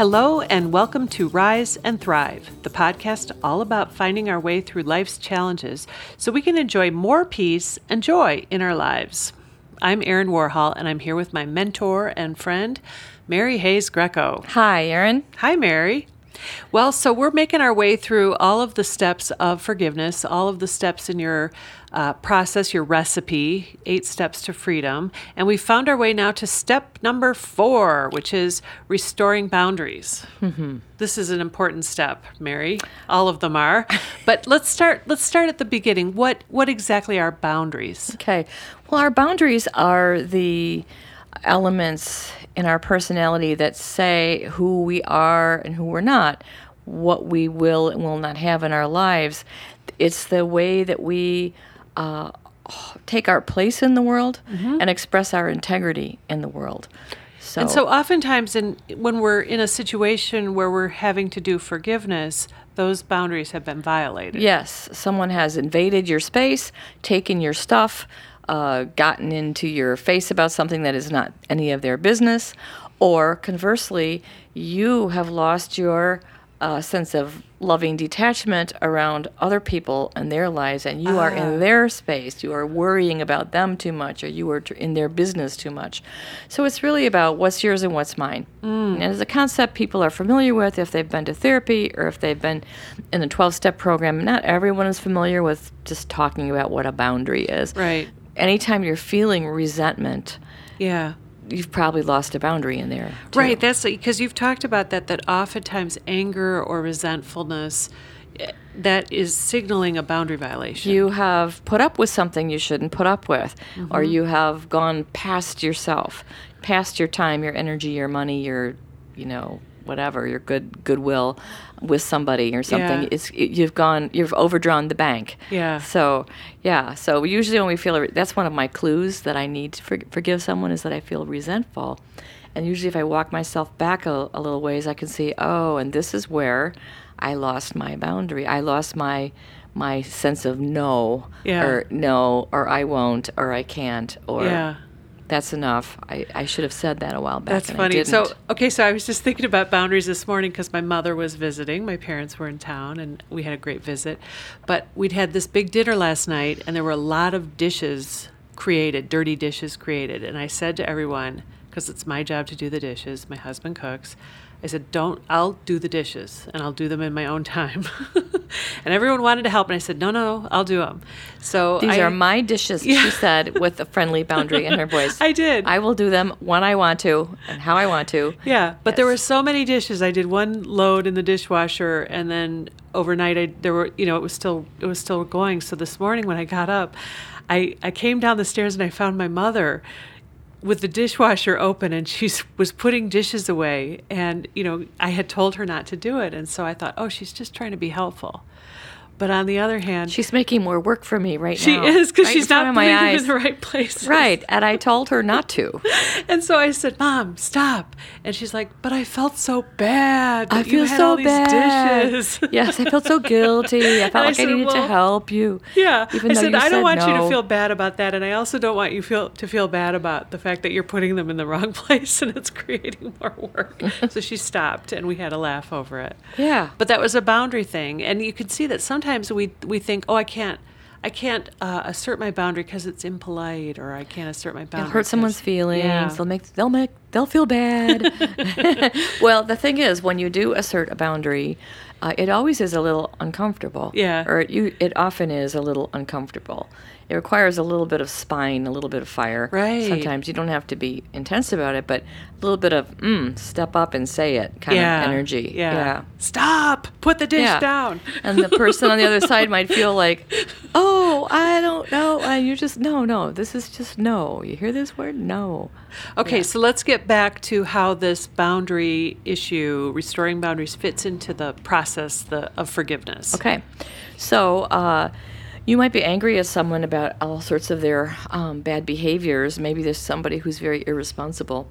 Hello, and welcome to Rise and Thrive, the podcast all about finding our way through life's challenges so we can enjoy more peace and joy in our lives. I'm Erin Warhol, and I'm here with my mentor and friend, Mary Hayes Grieco. Hi, Erin. Hi, Mary. Well, so we're making our way through all of the steps of forgiveness, all of the steps in your uh, process, your recipe, eight steps to freedom. And we found our way now to step number four, which is restoring boundaries. Mm-hmm. This is an important step, Mary. All of them are. but let's start. Let's start at the beginning. What what exactly are boundaries? Okay. Well, our boundaries are the elements in our personality that say who we are and who we're not, what we will and will not have in our lives. It's the way that we uh, take our place in the world mm-hmm. and express our integrity in the world. So. And so, oftentimes, in when we're in a situation where we're having to do forgiveness, those boundaries have been violated. Yes, someone has invaded your space, taken your stuff, uh, gotten into your face about something that is not any of their business, or conversely, you have lost your uh, sense of loving detachment around other people and their lives, and you are in ah. their space. You are worrying about them too much, or you are in their business too much. So it's really about what's yours and what's mine. Mm. And it's a concept people are familiar with if they've been to therapy or if they've been in the 12 step program. Not everyone is familiar with just talking about what a boundary is. Right. Anytime you're feeling resentment, yeah you've probably lost a boundary in there. Too. Right. That's because you've talked about that. That oftentimes anger or resentfulness eh, that is signaling a boundary violation. You have put up with something you shouldn't put up with, mm-hmm. or you have gone past yourself, past your time, your energy, your money, your, you know, whatever your good goodwill with somebody or something. Yeah. It's it, you've gone you've overdrawn the bank. Yeah. So yeah. So usually when we feel that's one of my clues that I need to for, forgive someone is that I feel resentful, and usually if I walk myself back a, a little ways, I can see oh, and this is where I lost my boundary. I lost my my sense of no yeah. or no or I won't or I can't or yeah that's enough. I, I should have said that a while back. That's funny. So, okay, so I was just thinking about boundaries this morning because my mother was visiting. My parents were in town and we had a great visit. But we'd had this big dinner last night and there were a lot of dishes created, dirty dishes created. And I said to everyone, because it's my job to do the dishes, my husband cooks. I said, "Don't. I'll do the dishes, and I'll do them in my own time." and everyone wanted to help, and I said, "No, no, I'll do them." So these I, are my dishes, yeah. she said, with a friendly boundary in her voice. I did. I will do them when I want to and how I want to. Yeah, but yes. there were so many dishes. I did one load in the dishwasher, and then overnight, I there were you know it was still it was still going. So this morning when I got up, I I came down the stairs and I found my mother with the dishwasher open and she was putting dishes away. And you know i had told her not to do it. And so i thought oh she's just trying to be helpful but on the other hand, she's making more work for me right she now. She is because right she's not putting them in the right place. Right, and I told her not to. and so I said, "Mom, stop!" And she's like, "But I felt so bad. I feel so bad. yes, I felt so guilty. I felt like I, said, I needed well, to help you. Yeah, I said I don't want no. you to feel bad about that, and I also don't want you feel to feel bad about the fact that you're putting them in the wrong place and it's creating more work. so she stopped, and we had a laugh over it. Yeah, but that was a boundary thing, and you could see that sometimes sometimes we we think, oh, I can't. I can't uh, assert my boundary because it's impolite, or I can't assert my boundary. It'll hurt someone's feelings. Yeah. They'll make they'll make they'll feel bad. well, the thing is, when you do assert a boundary, uh, it always is a little uncomfortable. Yeah. Or it, you, it often is a little uncomfortable it requires a little bit of spine, a little bit of fire. Right. Sometimes you don't have to be intense about it, but a little bit of mm, step up and say it kind yeah. of energy. Yeah. yeah. Stop. Put the dish yeah. down. and the person on the other side might feel like, oh, I don't know. You just no, no. This is just no. You hear this word? No. Okay, so let's get back to how this boundary issue, restoring boundaries, fits into the process the, of forgiveness. Okay, so. Uh, you might be angry at someone about all sorts of their um, bad behaviors. Maybe there's somebody who's very irresponsible,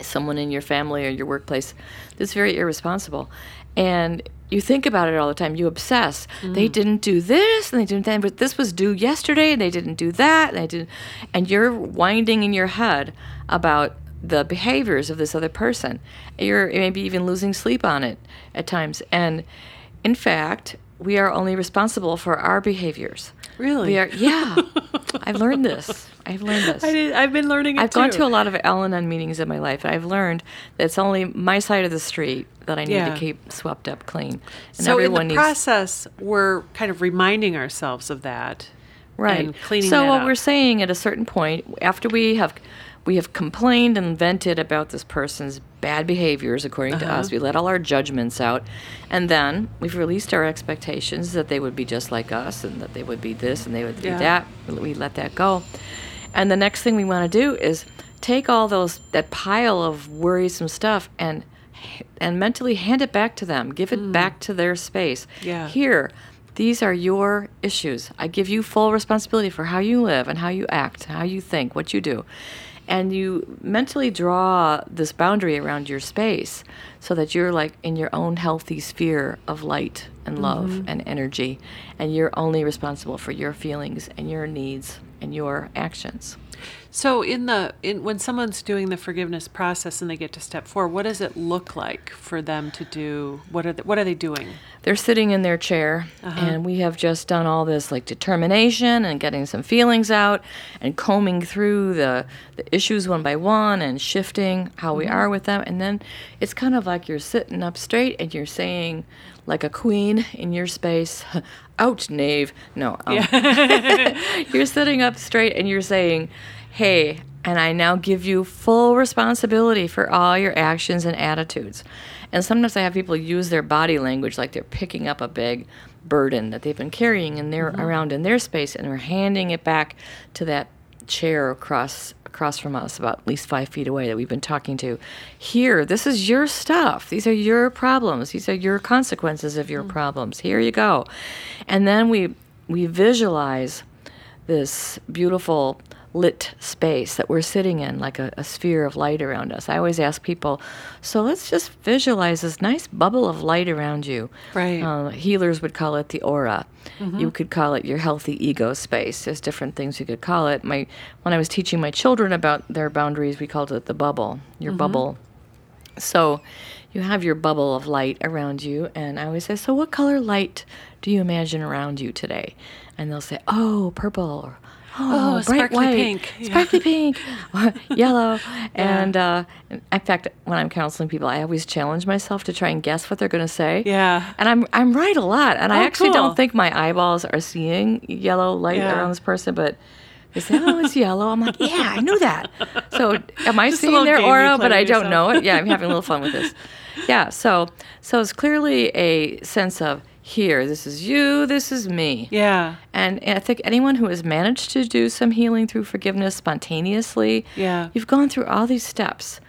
someone in your family or your workplace that's very irresponsible. And you think about it all the time. You obsess. Mm. They didn't do this, and they didn't that, but this was due yesterday, and they didn't do that, and they didn't. And you're winding in your head about the behaviors of this other person. You're maybe even losing sleep on it at times. And in fact, we are only responsible for our behaviors. Really? We are, yeah. I've learned this. I've learned this. I did, I've been learning it I've too. gone to a lot of Al-Anon meetings in my life, and I've learned that it's only my side of the street that I need Yeah. to keep swept up clean. And so in the needs process, we're kind of reminding ourselves of that, right And cleaning up. so what up. we're saying at a certain point after we have we have complained and vented about this person's bad behaviors according to Uh-huh. us we let all our judgments out and then we've released our expectations that they would be just like us and that they would be this and they would Yeah. be that we let that go and the next thing we want to do is take all those that pile of worrisome stuff and and mentally hand it back to them give it back to their space Mm. Yeah. here these are your issues. I give you full responsibility for how you live and how you act, how you think, what you do. And you mentally draw this boundary around your space so that you're like in your own healthy sphere of light and love mm-hmm. and energy. And you're only responsible for your feelings and your needs and your actions. So in the in when someone's doing the forgiveness process and they get to step four, what does it look like for them to do? What are they, what are they doing? they're sitting in their chair uh-huh. and we have just done all this like determination and getting some feelings out and combing through the, the issues one by one and shifting how we mm-hmm. are with them and then it's kind of like you're sitting up straight and you're saying like a queen in your space. Out knave. No um, you're sitting up straight and you're saying hey and i now give you full responsibility for all your actions and attitudes. And sometimes i have people use their body language like they're picking up a big burden that they've been carrying in their around in their space and they're handing it back to that chair across across from us about at least five feet away that we've been talking to. Here this is your stuff. These are your problems. These are your consequences of your mm. problems. Here you go. And then we we visualize this beautiful lit space that we're sitting in, like a, a sphere of light around us. I always ask people, so let's just visualize this nice bubble of light around you. Right. Uh, healers would call it the aura. You could call it your healthy ego space. There's different things you could call it. My when I was teaching my children about their boundaries, we called it the bubble. Your bubble so you have your bubble of light around you, and I always say, So, what color light do you imagine around you today? And they'll say, Oh, purple. Oh, Oh, bright sparkly white, pink." Yeah. sparkly pink, yellow. And uh, in fact, when I'm counseling people, I always challenge myself to try and guess what they're going to say. Yeah. And I'm I'm right a lot, and I Oh, actually cool. don't think my eyeballs are seeing yellow light Yeah. around this person, but. They say, "Oh, it's yellow." I'm like, "Yeah, I knew that." So, am I Just seeing their aura, but I don't yourself. know it? Yeah, I'm having a little fun with this. Yeah, so so it's clearly a sense of here. This is you. This is me. Yeah. And I think anyone who has managed to do some healing through forgiveness spontaneously, Yeah. you've gone through all these steps.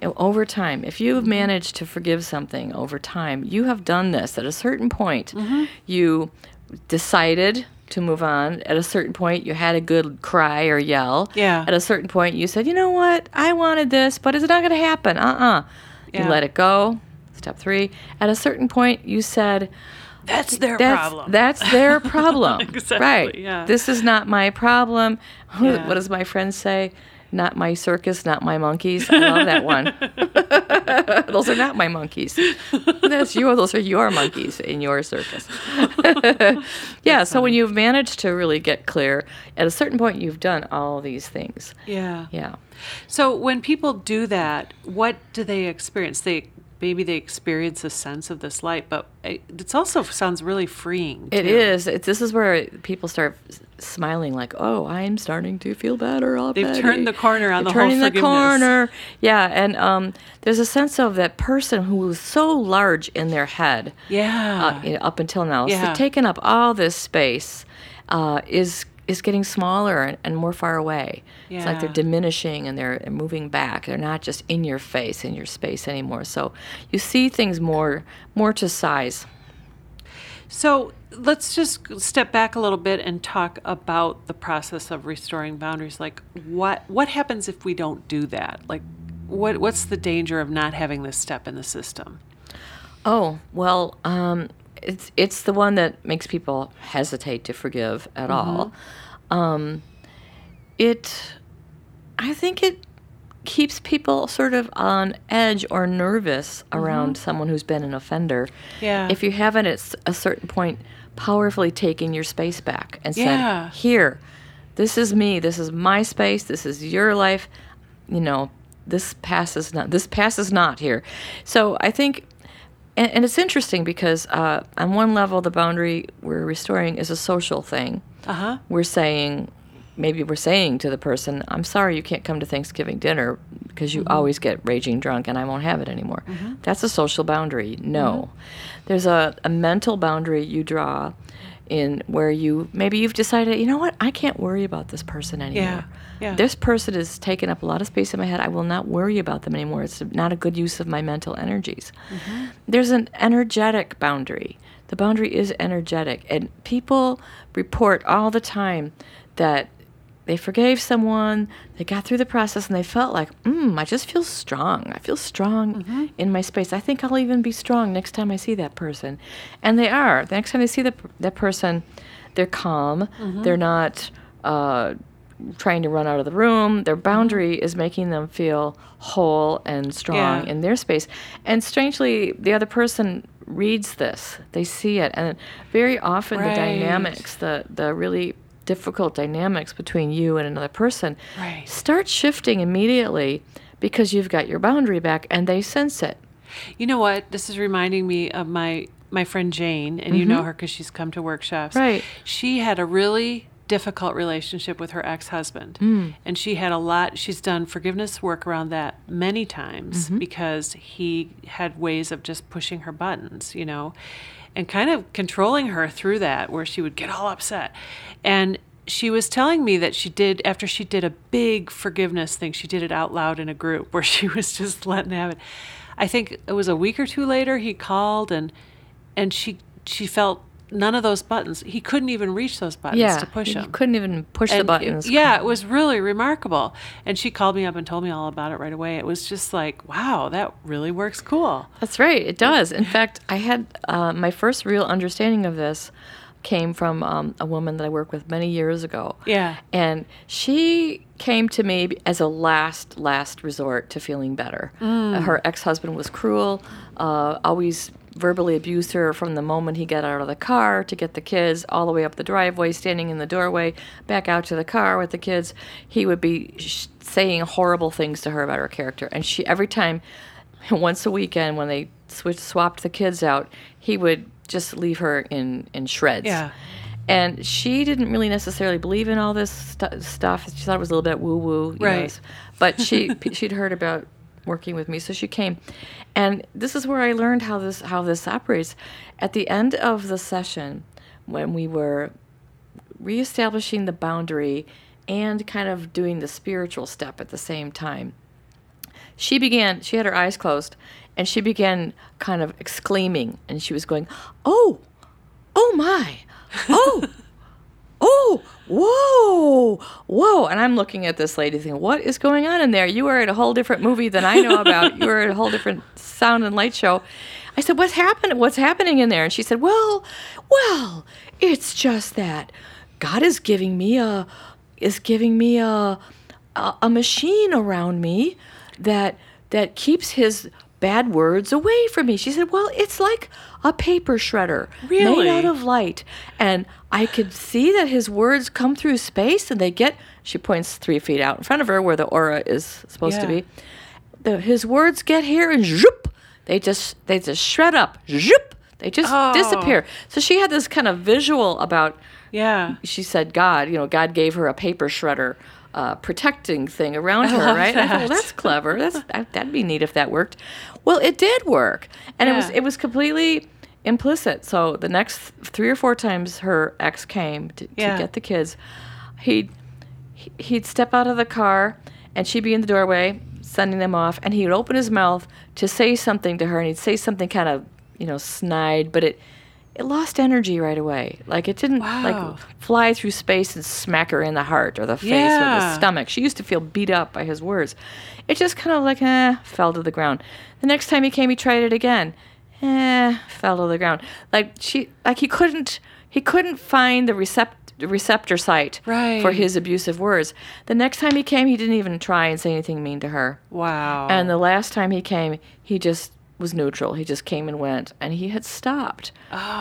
You know, over time, if you have managed to forgive something over time, you have done this. At a certain point, Mm-hmm. you decided to move on. At a certain point, you had a good cry or yell. Yeah. At a certain point, you said, you know what? I wanted this, but it's not going to happen. Uh uh You Yeah. let it go. Step three. At a certain point, you said, That's their that's, problem. That's their problem. Exactly, Right. yeah. This is not my problem. Yeah. What does my friend say? Not my circus, not my monkeys. I love that one. those are not my monkeys. That's you. Those are your monkeys in your circus. yeah. So when you've managed to really get clear, at a certain point, you've done all these things. yeah. Yeah. So when people do that, what do they experience? They maybe they experience a sense of this light, but it it's also sounds really freeing. Too. is. It's, this is where people start smiling, like, "Oh, I'm starting to feel better already." They've turned the corner on They're the whole turning the corner. Yeah, and um, there's a sense of that person who was so large in their head, Yeah. uh, you know, up until now, Yeah. so taking up all this space, uh, is is getting smaller and, and more far away. It's like they're diminishing and they're they're moving back. They're not just in your face, in your space anymore. So you see things more more to size. So let's just step back a little bit and talk about the process of restoring boundaries. Like what what happens if we don't do that? Like what what's the danger of not having this step in the system? Oh well, um, it's it's the one that makes people hesitate to forgive at all. Um, it, I think it keeps people sort of on edge or nervous around someone who's been an offender. Mm-hmm. Yeah. If you haven't at a certain point powerfully taken your space back and Yeah. said, "Here, this is me. This is my space. This is your life." You know, this passes not. This passes not here. So I think and, and it's interesting because uh, on one level, the boundary we're restoring is a social thing. Uh huh. We're saying, maybe we're saying to the person, I'm sorry you can't come to Thanksgiving dinner because you always get raging drunk and I won't have it anymore. That's a social boundary. No. There's a, a mental boundary you draw in where you maybe you've decided, you know what, I can't worry about this person anymore. yeah. Yeah. This person has taken up a lot of space in my head. I will not worry about them anymore. It's not a good use of my mental energies. Mm-hmm. There's an energetic boundary. The boundary is energetic. And people report all the time that they forgave someone, they got through the process, and they felt like, mm, I just feel strong. I feel strong in my space. I think I'll even be strong next time I see that person. And they are. The next time they see the, that person, they're calm. They're not. Uh, trying to run out of the room. Their boundary is making them feel whole and strong Yeah. in their space. And strangely, the other person reads this. They see it. And very often the dynamics, the the really difficult dynamics between you and another person Right. start shifting immediately because you've got your boundary back and they sense it. You know what? This is reminding me of my my friend Jane, and you know mm-hmm. her because she's come to workshops. Right. She had a really difficult relationship with her ex-husband, mm. and she had a lot. She's done forgiveness work around that many times mm-hmm. because he had ways of just pushing her buttons, you know, and kind of controlling her through that, where she would get all upset, and. She was telling me that she did after she did a big forgiveness thing. She did it out loud in a group where she was just letting have it. I think it was a week or two later he called and and she she felt none of those buttons. He couldn't even reach those buttons Yeah. to push them. couldn't even push the And it- buttons. yeah, it was really remarkable. And she called me up and told me all about it right away. It was just like, wow, that really works cool. That's right. It does. In fact, I had uh, my first real understanding of this came from um, a woman that I worked with many years ago. Yeah. And she came to me as a last, last resort to feeling better. Uh, her ex husband was cruel, uh, always verbally abused her from the moment he got out of the car to get the kids all the way up the driveway, standing in the doorway, back out to the car with the kids. He would be sh- saying horrible things to her about her character. And she, every time, once a weekend when they switched, swapped the kids out, he would just leave her in, in shreds. Yeah. And she didn't really necessarily believe in all this stu- stuff. She thought it was a little bit woo woo. Right. But she she'd heard about working with me, so she came. And this is where I learned how this how this operates. At the end of the session, when we were reestablishing the boundary and kind of doing the spiritual step at the same time, she began she had her eyes closed and she began kind of exclaiming. And she was going oh! Oh my! Oh oh whoa whoa. And i'm looking at this lady thinking what is going on in there? You are at a whole different movie than i know about. You are at a whole different sound and light show. I said what's happening what's happening in there? And she said well well it's just that god is giving me a is giving me a a, a machine around me that that keeps his bad words away from me. She said, "Well, it's like a paper shredder Really? made out of light, and I could see that his words come through space and they get." She points three feet out in front of her where the aura is supposed to be. The, his words get here and zoop, they just they just shred up, zoop, they just Oh. disappear. So she had this kind of visual about Yeah. she said God, you know, God gave her a paper shredder uh, protecting thing around her, right? I thought, well, that's clever. That's that, that'd be neat if that worked. Well, it did work, and it was it was completely implicit. So the next three or four times her ex came to, to get the kids, he'd he'd step out of the car, and she'd be in the doorway sending them off, and he'd open his mouth to say something to her, and he'd say something kind of you know snide, but it it lost energy right away. Like it didn't Wow. like fly through space and smack her in the heart or the face or the stomach. She used to feel beat up by his words. It just kind of like eh, fell to the ground. The next time he came, he tried it again. Eh, fell to the ground. Like she, like he couldn't, he couldn't find the recept receptor site right. for his abusive words. The next time he came, he didn't even try and say anything mean to her. Wow. And the last time he came, he just was neutral. He just came and went, and he had stopped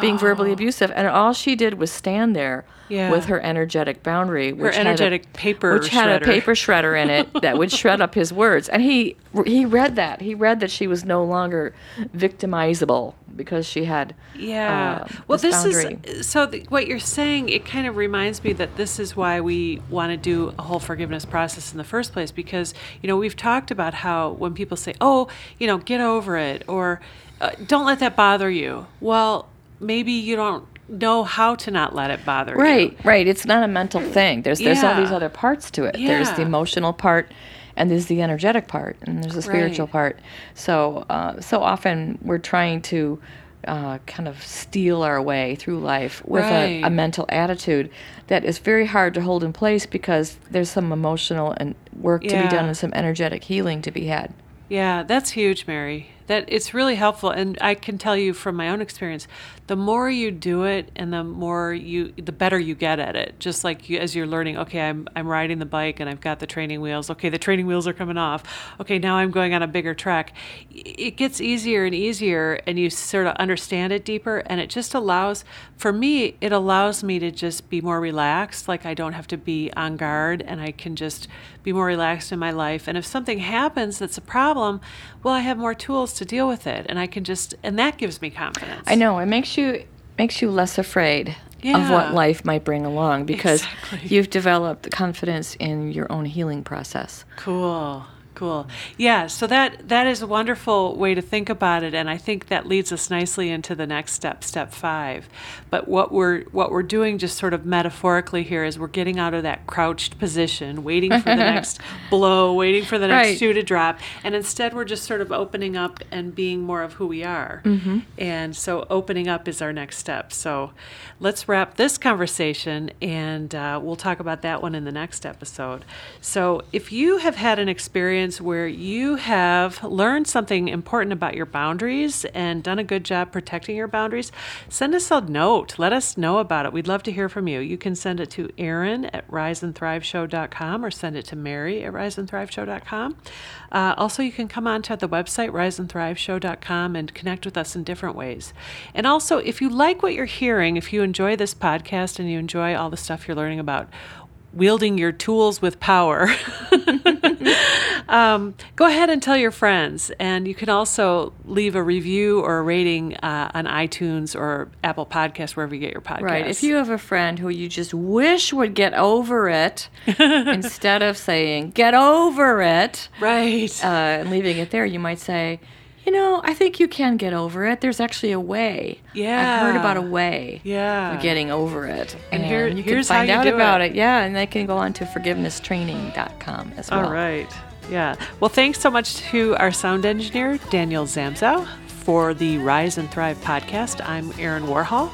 being oh. verbally abusive. And all she did was stand there Oh. Yeah. with her energetic boundary, which had a- energetic paper which had a shredder. paper shredder in it that would shred up his words. And he he read that. He read that she was no longer victimizable because she had Yeah. uh, well, this this is so. The, what you're saying, it kind of reminds me that this is why we want to do a whole forgiveness process in the first place. Because you know we've talked about how when people say, "Oh, you know, get over it," or uh, "Don't let that bother you." Well, maybe you don't know how to not let it bother you. Right, right. It's not a mental thing. There's there's all these other parts to it. There's the emotional part, and there's the energetic part, and there's the spiritual Right. part. So uh, so often we're trying to uh, kind of steal our way through life with a, a mental attitude that is very hard to hold in place because there's some emotional and work to be done and some energetic healing to be had. Yeah, that's huge, Mary. That it's really helpful, and I can tell you from my own experience, the more you do it, and the more you, the better you get at it. Just like you, as you're learning, okay, I'm I'm riding the bike and I've got the training wheels. Okay, the training wheels are coming off. Okay, now I'm going on a bigger track. It gets easier and easier, and you sort of understand it deeper, and it just allows, for me, it allows me to just be more relaxed. Like I don't have to be on guard, and I can just be more relaxed in my life. And if something happens that's a problem, well, I have more tools to deal with it, and I can just, and that gives me confidence. I know it makes you makes you less afraid of what life might bring along because Exactly. you've developed confidence in your own healing process. Cool. Cool. Yeah, so that that is a wonderful way to think about it and I think that leads us nicely into the next step, step 5. But what we're what we're doing just sort of metaphorically here is we're getting out of that crouched position, waiting for the next blow, waiting for the next Right. shoe to drop, and instead we're just sort of opening up and being more of who we are. And so opening up is our next step. So let's wrap this conversation and uh, we'll talk about that one in the next episode. So if you have had an experience where you have learned something important about your boundaries and done a good job protecting your boundaries, send us a note. Let us know about it. We'd love to hear from you. You can send it to Erin at riseandthriveshow.com or send it to Mary at riseandthriveshow.com. Uh, also, you can come onto the website riseandthriveshow.com and connect with us in different ways. And also, if you like what you're hearing, if you enjoy this podcast and you enjoy all the stuff you're learning about wielding your tools with power, um, go ahead and tell your friends. And you can also leave a review or a rating uh, on iTunes or Apple Podcasts, wherever you get your podcast. Right. If you have a friend who you just wish would get over it, instead of saying "get over it" right. uh, and leaving it there, you might say, "You know, I think you can get over it. There's actually a way. Yeah. I've heard about a way Yeah. of getting over it, And here- you here's can how find you out do about it. it. Yeah, and they can go on to forgivenesstraining.com as well. All right. Yeah. Well, thanks so much to our sound engineer, Daniel Zamzow, for the Rise and Thrive podcast. I'm Erin Warhol.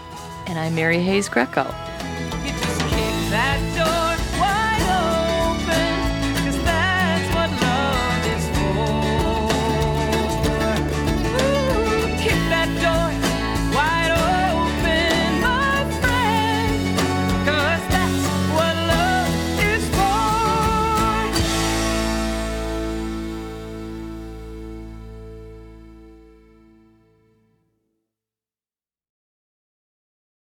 And I'm Mary Hayes Grieco.